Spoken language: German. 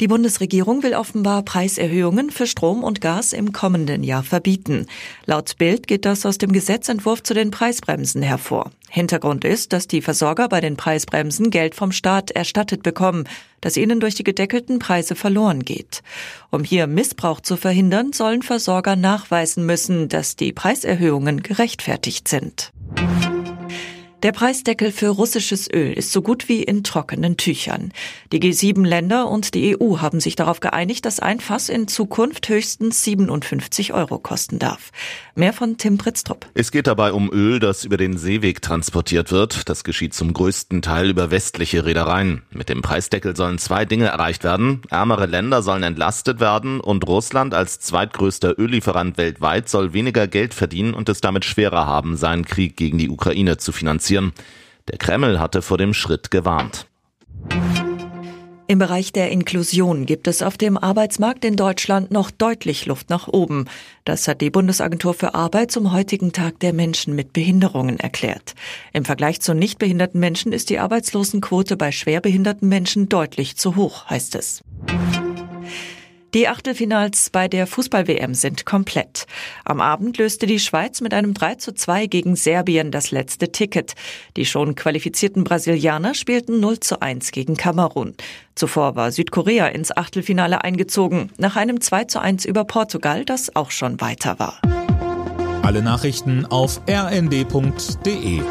Die Bundesregierung will offenbar Preiserhöhungen für Strom und Gas im kommenden Jahr verbieten. Laut Bild geht das aus dem Gesetzentwurf zu den Preisbremsen hervor. Hintergrund ist, dass die Versorger bei den Preisbremsen Geld vom Staat erstattet bekommen, das ihnen durch die gedeckelten Preise verloren geht. Um hier Missbrauch zu verhindern, sollen Versorger nachweisen müssen, dass die Preiserhöhungen gerechtfertigt sind. Der Preisdeckel für russisches Öl ist so gut wie in trockenen Tüchern. Die G7-Länder und die EU haben sich darauf geeinigt, dass ein Fass in Zukunft höchstens 57 Euro kosten darf. Mehr von Tim Pritztrup. Es geht dabei um Öl, das über den Seeweg transportiert wird. Das geschieht zum größten Teil über westliche Reedereien. Mit dem Preisdeckel sollen zwei Dinge erreicht werden. Ärmere Länder sollen entlastet werden und Russland als zweitgrößter Öllieferant weltweit soll weniger Geld verdienen und es damit schwerer haben, seinen Krieg gegen die Ukraine zu finanzieren finanzieren. Der Kreml hatte vor dem Schritt gewarnt. Im Bereich der Inklusion gibt es auf dem Arbeitsmarkt in Deutschland noch deutlich Luft nach oben. Das hat die Bundesagentur für Arbeit zum heutigen Tag der Menschen mit Behinderungen erklärt. Im Vergleich zu nicht behinderten Menschen ist die Arbeitslosenquote bei schwerbehinderten Menschen deutlich zu hoch, heißt es. Die Achtelfinals bei der Fußball-WM sind komplett. Am Abend löste die Schweiz mit einem 3 zu 2 gegen Serbien das letzte Ticket. Die schon qualifizierten Brasilianer spielten 0 zu 1 gegen Kamerun. Zuvor war Südkorea ins Achtelfinale eingezogen, nach einem 2 zu 1 über Portugal, das auch schon weiter war. Alle Nachrichten auf rnd.de